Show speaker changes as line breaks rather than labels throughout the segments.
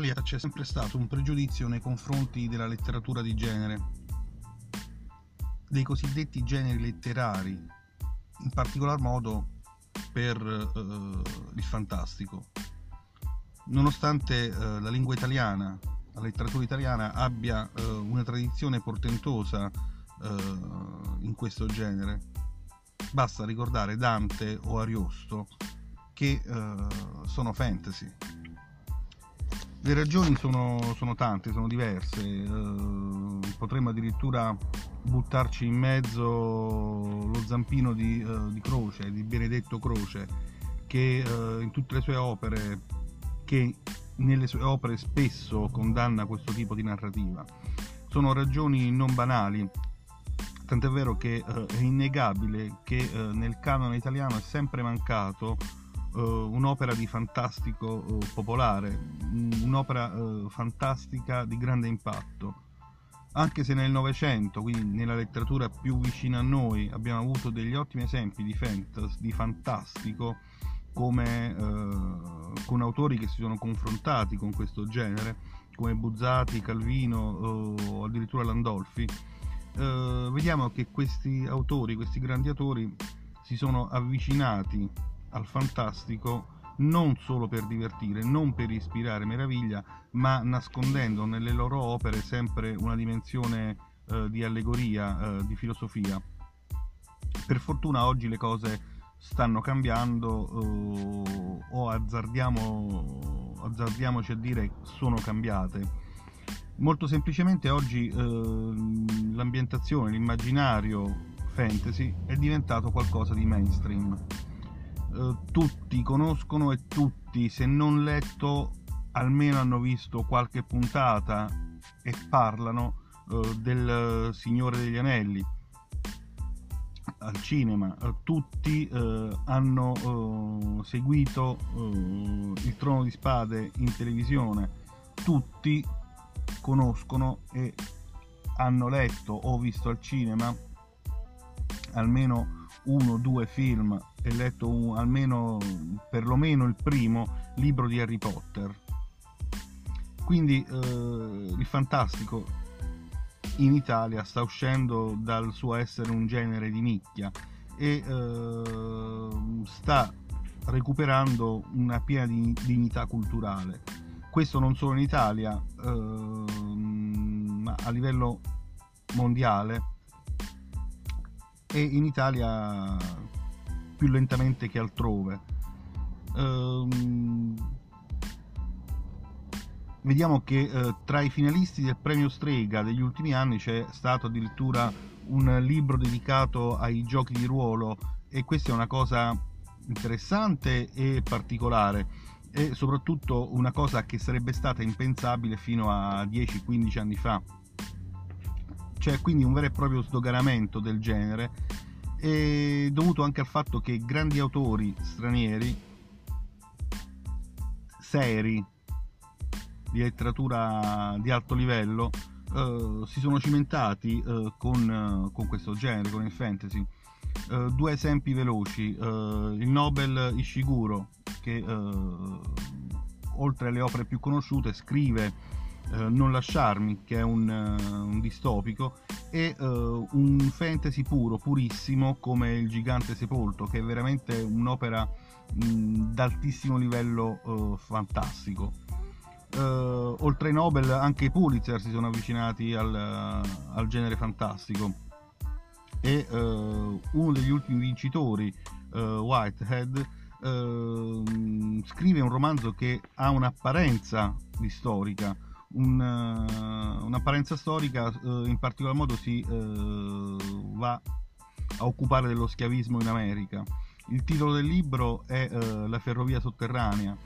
Italia c'è sempre stato un pregiudizio nei confronti della letteratura di genere, dei cosiddetti generi letterari, in particolar modo per eh, il fantastico. Nonostante eh, la lingua italiana, la letteratura italiana abbia eh, una tradizione portentosa eh, in questo genere, basta ricordare Dante o Ariosto che eh, sono fantasy le ragioni sono, sono tante, sono diverse, eh, potremmo addirittura buttarci in mezzo lo zampino di, eh, di Croce, di Benedetto Croce, che eh, in tutte le sue opere, che nelle sue opere spesso condanna questo tipo di narrativa. Sono ragioni non banali, tant'è vero che eh, è innegabile che eh, nel canone italiano è sempre mancato un'opera di fantastico uh, popolare, un'opera uh, fantastica di grande impatto. Anche se nel Novecento, quindi nella letteratura più vicina a noi, abbiamo avuto degli ottimi esempi di, fantasy, di fantastico, come con autori che si sono confrontati con questo genere, come Buzzati, Calvino o addirittura Landolfi, vediamo che questi autori, questi grandi autori, si sono avvicinati al fantastico non solo per divertire, non per ispirare meraviglia, ma nascondendo nelle loro opere sempre una dimensione eh, di allegoria, eh, di filosofia. Per fortuna oggi le cose stanno cambiando eh, o azzardiamo, azzardiamoci a dire sono cambiate. Molto semplicemente oggi eh, l'ambientazione, l'immaginario fantasy è diventato qualcosa di mainstream eh, tutti conoscono e tutti, se non letto, almeno hanno visto qualche puntata e parlano eh, del Signore degli Anelli. Al cinema, eh, tutti eh, hanno eh, seguito il Trono di Spade in televisione, tutti conoscono e hanno letto o visto al cinema almeno uno o due film e letto un, almeno perlomeno il primo libro di Harry Potter. Quindi eh, il fantastico in Italia sta uscendo dal suo essere un genere di nicchia e eh, sta recuperando una piena di dignità culturale. Questo non solo in Italia, eh, ma a livello mondiale e in Italia più lentamente che altrove. Ehm, vediamo che eh, tra i finalisti del premio Strega degli ultimi anni c'è stato addirittura un libro dedicato ai giochi di ruolo e questa è una cosa interessante e particolare e soprattutto una cosa che sarebbe stata impensabile fino a 10-15 anni fa c'è quindi un vero e proprio sdoganamento del genere dovuto anche al fatto che grandi autori stranieri seri di letteratura di alto livello eh, si sono cimentati eh, con, con, questo genere, con il fantasy. Eh, due esempi veloci, eh, il Nobel Ishiguro che eh, oltre alle opere più conosciute scrive eh, Non lasciarmi, che è un, uh, un distopico, e uh, un fantasy puro, purissimo, come Il gigante sepolto, che è veramente un'opera d'altissimo livello fantastico. oltre ai Nobel, anche i Pulitzer si sono avvicinati al, al genere fantastico. E uno degli ultimi vincitori, Whitehead, scrive un romanzo che ha un'apparenza di storica, un, uh, un'apparenza storica, uh, in particolar modo si uh, va a occupare dello schiavismo in America. Il titolo del libro è La ferrovia sotterranea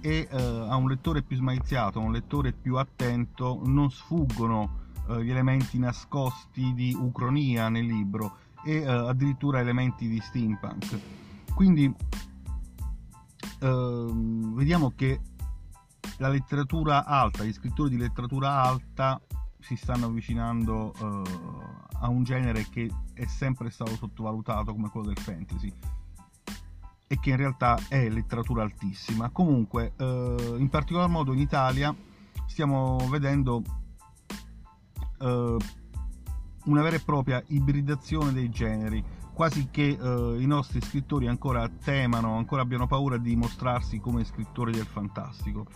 e a un lettore più smaiziato, a un lettore più attento, non sfuggono gli elementi nascosti di ucronia nel libro e addirittura elementi di steampunk. Quindi vediamo che la letteratura alta, gli scrittori di letteratura alta si stanno avvicinando uh, a un genere che è sempre stato sottovalutato come quello del fantasy. e che in realtà è letteratura altissima. Comunque, eh, in particolar modo in Italia stiamo vedendo eh, una vera e propria ibridazione dei generi, quasi che eh, i nostri scrittori ancora temano, ancora abbiano paura di mostrarsi come scrittori del fantastico.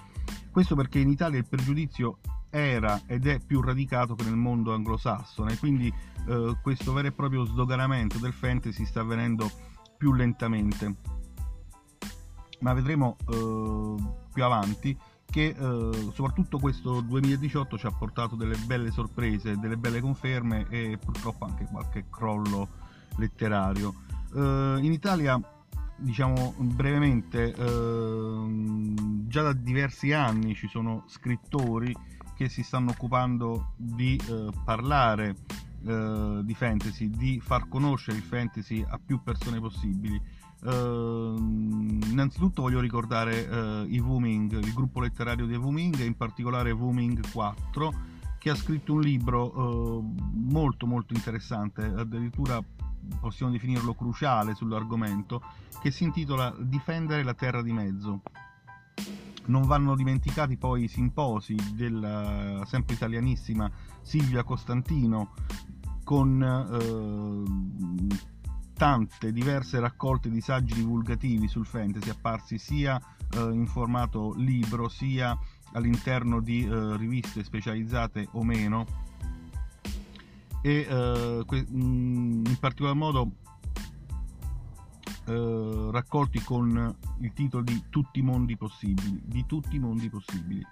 Questo perché in Italia il pregiudizio era ed è più radicato che nel mondo anglosassone, quindi eh, questo vero e proprio sdoganamento del fantasy sta avvenendo più lentamente. Ma vedremo eh, più avanti che eh, soprattutto questo 2018 ci ha portato delle belle sorprese, delle belle conferme e purtroppo anche qualche crollo letterario. Eh, in Italia, diciamo brevemente, eh, già da diversi anni ci sono scrittori che si stanno occupando di eh, parlare eh, di fantasy, di far conoscere il fantasy a più persone possibili Uh, innanzitutto voglio ricordare uh, i Wuming, il gruppo letterario dei Wuming, in particolare Wuming 4, che ha scritto un libro uh, molto molto interessante, addirittura possiamo definirlo cruciale sull'argomento, che si intitola Difendere la terra di mezzo. Non vanno dimenticati poi i simposi della sempre italianissima Silvia Costantino con tante diverse raccolte di saggi divulgativi sul fantasy apparsi sia eh, in formato libro sia all'interno di eh, riviste specializzate o meno e eh, que- mm, in particolar modo eh, raccolti con il titolo di Tutti i mondi possibili, di tutti i mondi possibili.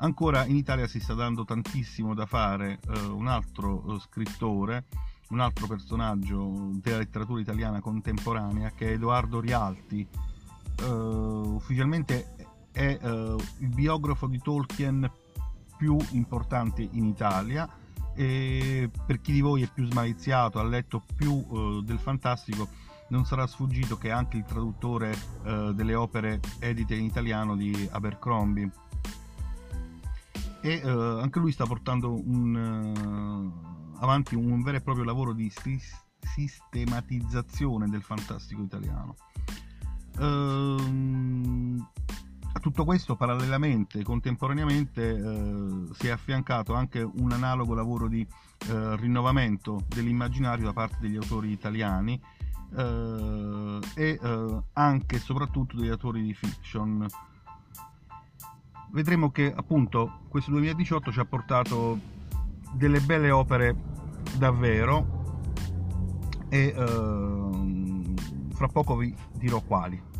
Ancora in Italia si sta dando tantissimo da fare, eh, un altro eh, scrittore un altro personaggio della letteratura italiana contemporanea che è Edoardo Rialti. Uh, ufficialmente è uh, il biografo di Tolkien più importante in Italia e per chi di voi è più smaliziato, ha letto più uh, del fantastico, non sarà sfuggito che è anche il traduttore delle opere edite in italiano di Abercrombie. E anche lui sta portando un, avanti un vero e proprio lavoro di sistematizzazione del fantastico italiano. Ehm, a tutto questo parallelamente, contemporaneamente, eh, si è affiancato anche un analogo lavoro di eh, rinnovamento dell'immaginario da parte degli autori italiani eh, e eh, anche e soprattutto degli autori di fiction. Vedremo che appunto questo 2018 ci ha portato delle belle opere davvero e uh, fra poco vi dirò quali.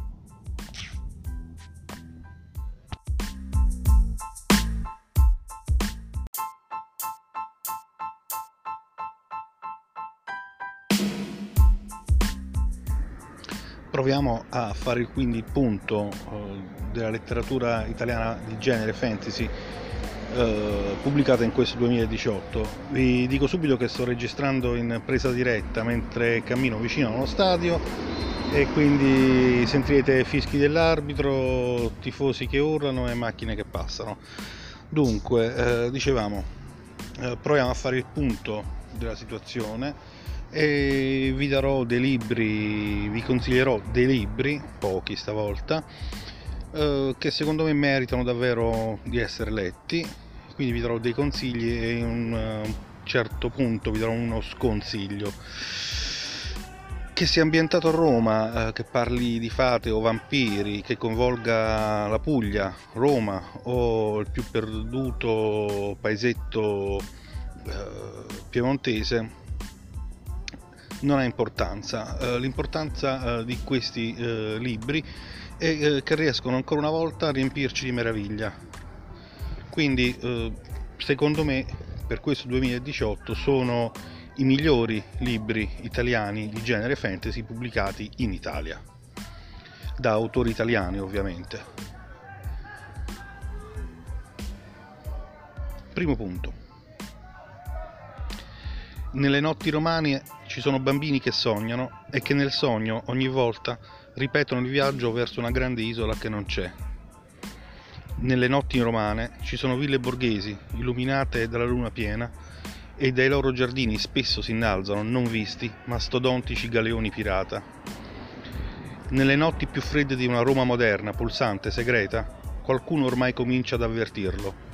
Proviamo a fare quindi il punto uh, della letteratura italiana di genere fantasy eh, pubblicata in questo 2018. Vi dico subito che sto registrando in presa diretta mentre cammino vicino a uno stadio e quindi sentirete fischi dell'arbitro, tifosi che urlano e macchine che passano. Dunque, eh, dicevamo, eh, proviamo a fare il punto della situazione e vi darò dei libri, vi consiglierò dei libri, pochi stavolta, eh, che secondo me meritano davvero di essere letti quindi vi darò dei consigli e in un eh, certo punto vi darò uno sconsiglio che sia ambientato a Roma, eh, che parli di fate o vampiri, che coinvolga la Puglia, Roma o il più perduto paesetto eh, piemontese, non ha importanza. Eh, l'importanza di questi eh, libri è che riescono ancora una volta a riempirci di meraviglia. Quindi eh, secondo me per questo 2018 sono i migliori libri italiani di genere fantasy pubblicati in Italia. Da autori italiani ovviamente. Primo punto. Nelle notti romane ci sono bambini che sognano e che nel sogno ogni volta ripetono il viaggio verso una grande isola che non c'è nelle notti romane ci sono ville borghesi illuminate dalla luna piena e dai loro giardini spesso si innalzano non visti mastodontici galeoni pirata. Nelle notti più fredde di una Roma moderna, pulsante, segreta, qualcuno ormai comincia ad avvertirlo.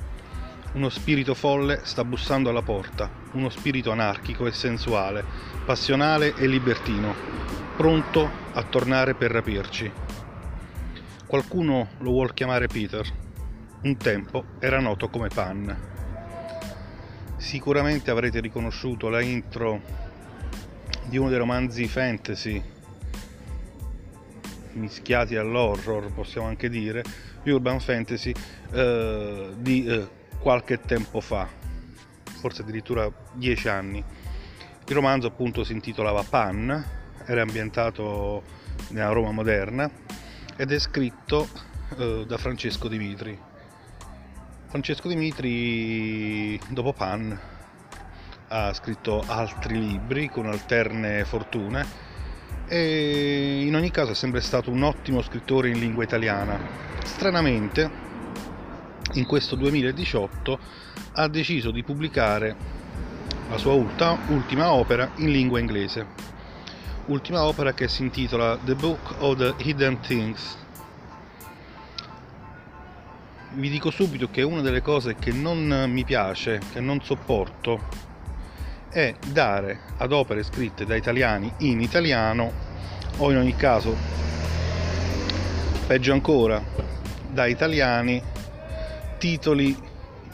Uno spirito folle sta bussando alla porta, uno spirito anarchico e sensuale, passionale e libertino, pronto a tornare per rapirci. Qualcuno lo vuol chiamare Peter. Un tempo era noto come Pan. Sicuramente avrete riconosciuto la intro di uno dei romanzi fantasy mischiati all'horror, possiamo anche dire, urban fantasy eh, di eh, qualche tempo fa, forse addirittura dieci anni. Il romanzo appunto si intitolava Pan, era ambientato nella Roma moderna ed è scritto eh, da Francesco Dimitri. Francesco Dimitri dopo Pan ha scritto altri libri con alterne fortune e in ogni caso è sempre stato un ottimo scrittore in lingua italiana. Stranamente, in questo 2018 ha deciso di pubblicare la sua ultima opera in lingua inglese. Ultima opera che si intitola The Book of the Hidden Things. Vi dico subito che una delle cose che non mi piace, che non sopporto, è dare ad opere scritte da italiani in italiano o in ogni caso peggio ancora da italiani titoli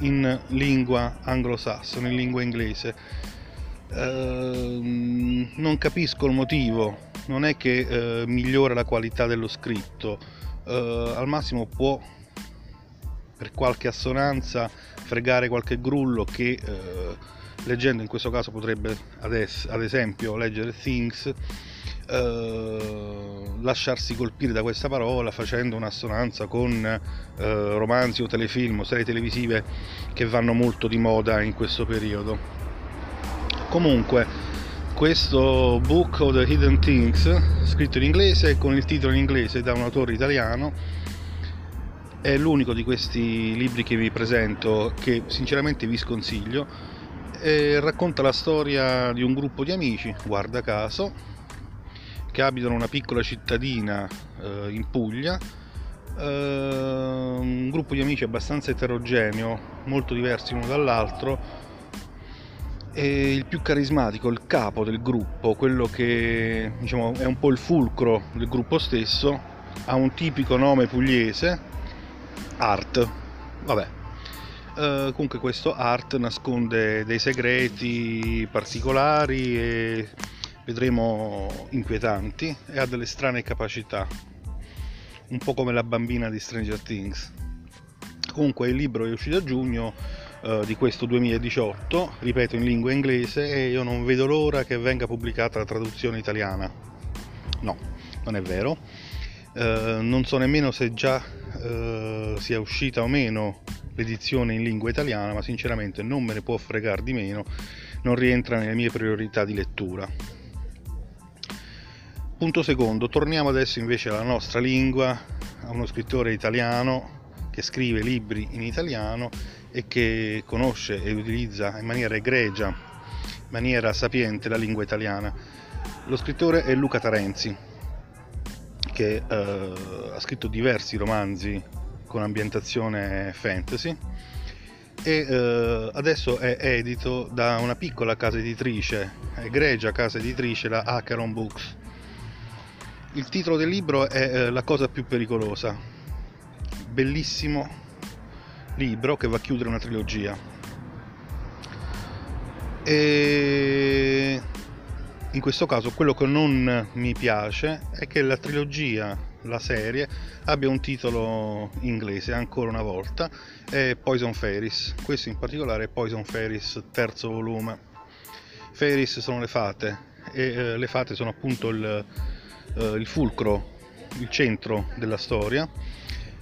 in lingua anglosassone, in lingua inglese. Eh, non capisco il motivo, non è che eh, migliora la qualità dello scritto, eh, al massimo può per qualche assonanza fregare qualche grullo che eh, leggendo in questo caso potrebbe adesso, ad esempio leggere things eh, lasciarsi colpire da questa parola facendo un'assonanza con eh, romanzi o telefilm o serie televisive che vanno molto di moda in questo periodo comunque questo Book of the Hidden Things scritto in inglese con il titolo in inglese da un autore italiano è l'unico di questi libri che vi presento che sinceramente vi sconsiglio. E racconta la storia di un gruppo di amici, guarda caso, che abitano una piccola cittadina eh, in Puglia, eh, un gruppo di amici abbastanza eterogeneo, molto diversi uno dall'altro, e il più carismatico, il capo del gruppo, quello che diciamo, è un po' il fulcro del gruppo stesso, ha un tipico nome pugliese, Art. Vabbè, Uh, comunque questo art nasconde dei segreti particolari e vedremo inquietanti e ha delle strane capacità, un po' come la bambina di Stranger Things. Comunque il libro è uscito a giugno uh, di questo 2018, ripeto in lingua inglese e io non vedo l'ora che venga pubblicata la traduzione italiana. No, non è vero. Uh, non so nemmeno se già sia uscita o meno l'edizione in lingua italiana, ma sinceramente non me ne può fregare di meno, non rientra nelle mie priorità di lettura. Punto secondo, torniamo adesso invece alla nostra lingua, a uno scrittore italiano che scrive libri in italiano e che conosce e utilizza in maniera egregia, in maniera sapiente la lingua italiana. Lo scrittore è Luca Tarenzi, che eh, ha scritto diversi romanzi con ambientazione fantasy e eh, adesso è edito da una piccola casa editrice, egregia casa editrice, la Acheron Books. Il titolo del libro è eh, La cosa più pericolosa, bellissimo libro che va a chiudere una trilogia. E in questo caso quello che non mi piace è che la trilogia la serie abbia un titolo inglese ancora una volta è Poison Fairies. Questo in particolare è Poison Fairies terzo volume. Fairies sono le fate e eh, le fate sono appunto il, eh, il fulcro il centro della storia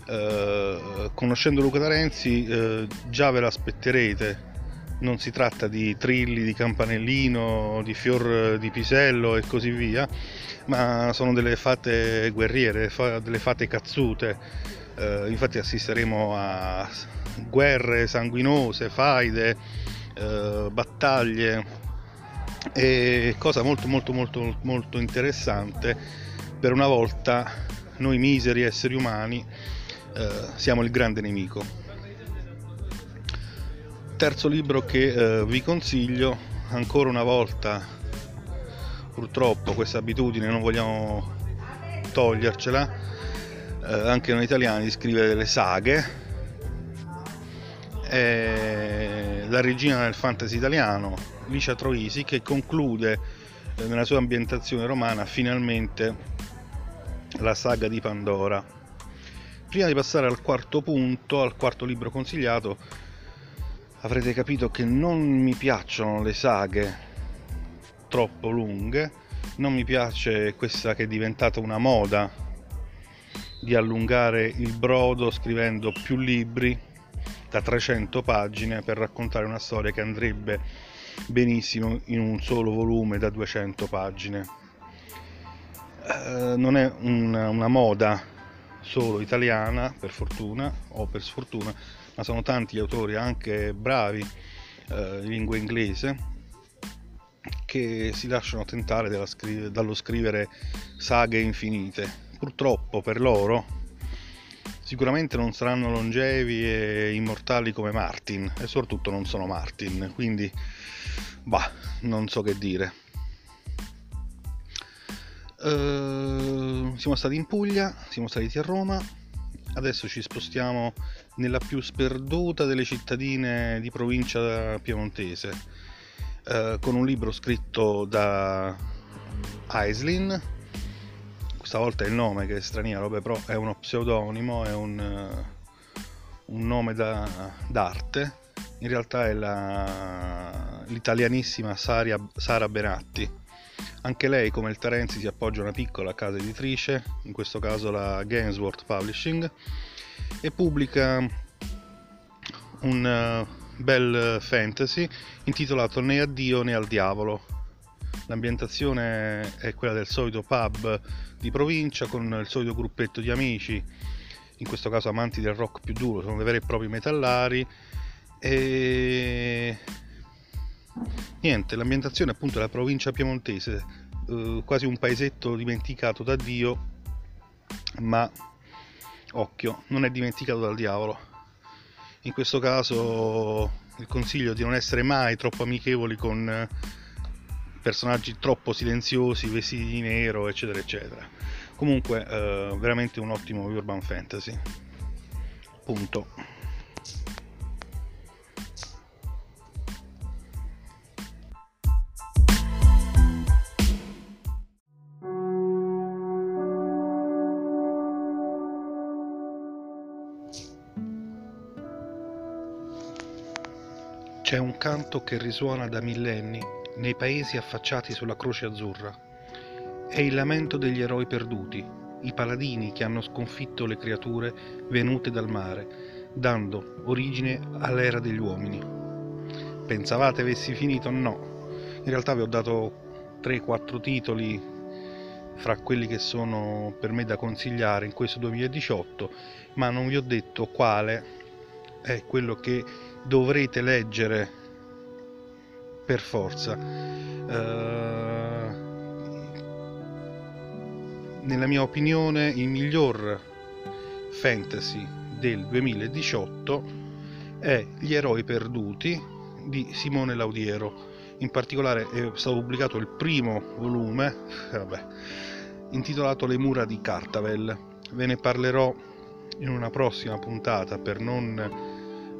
eh, conoscendo Luca D'Arenzi eh, già ve l'aspetterete non si tratta di trilli di campanellino, di fior di pisello e così via, ma sono delle fate guerriere, delle fate cazzute. Eh, infatti assisteremo a guerre sanguinose, faide, eh, battaglie e cosa molto molto molto molto interessante per una volta noi miseri esseri umani eh, siamo il grande nemico. Terzo libro che eh, vi consiglio, ancora una volta, purtroppo questa abitudine non vogliamo togliercela, eh, anche noi italiani, di scrivere delle saghe. È la regina del fantasy italiano, Licia Troisi, che conclude eh, nella sua ambientazione romana finalmente la saga di Pandora. Prima di passare al quarto punto, al quarto libro consigliato, avrete capito che non mi piacciono le saghe troppo lunghe, non mi piace questa che è diventata una moda di allungare il brodo scrivendo più libri da 300 pagine per raccontare una storia che andrebbe benissimo in un solo volume da 200 pagine. Eh, non è una, una moda solo italiana, per fortuna o per sfortuna, ma sono tanti gli autori anche bravi eh, in lingua inglese che si lasciano tentare scrive, dallo scrivere saghe infinite. Purtroppo per loro sicuramente non saranno longevi e immortali come Martin e soprattutto non sono Martin, quindi bah, non so che dire. Uh, siamo stati in Puglia, siamo saliti a Roma, adesso ci spostiamo nella più sperduta delle cittadine di provincia piemontese, uh, con un libro scritto da Aislin, questa volta è il nome che è straniero, però è uno pseudonimo, è un, uh, un nome da, d'arte, in realtà è la, l'italianissima Sara Benatti anche lei, come il Terenzi, si appoggia a una piccola casa editrice, in questo caso la Gainsworth Publishing, e pubblica un uh, bel fantasy intitolato Né a Dio né al diavolo. L'ambientazione è quella del solito pub di provincia con il solito gruppetto di amici, in questo caso amanti del rock più duro, sono dei veri e propri metallari e niente, l'ambientazione appunto è la provincia piemontese, eh, quasi un paesetto dimenticato da Dio, ma occhio, non è dimenticato dal diavolo. In questo caso il consiglio di non essere mai troppo amichevoli con eh, personaggi troppo silenziosi, vestiti di nero, eccetera, eccetera. Comunque, eh, veramente un ottimo urban fantasy. Punto. Canto che risuona da millenni nei paesi affacciati sulla croce azzurra. È il lamento degli eroi perduti, i paladini che hanno sconfitto le creature venute dal mare, dando origine all'era degli uomini. Pensavate avessi finito? No. In realtà vi ho dato 3-4 titoli fra quelli che sono per me da consigliare in questo 2018, ma non vi ho detto quale è quello che dovrete leggere per forza. Uh, nella mia opinione il miglior fantasy del 2018 è Gli eroi perduti di Simone Laudiero. In particolare è stato pubblicato il primo volume, vabbè, intitolato Le mura di Cartavel. Ve ne parlerò in una prossima puntata per non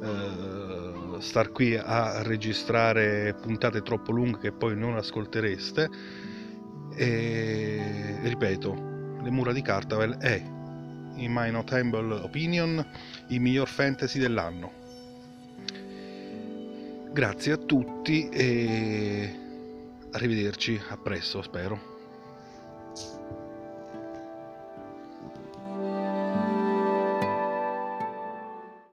eh, star qui a registrare puntate troppo lunghe che poi non ascoltereste. E ripeto le mura di Cartavel è in my notable opinion il miglior fantasy dell'anno. Grazie a tutti e arrivederci a presto spero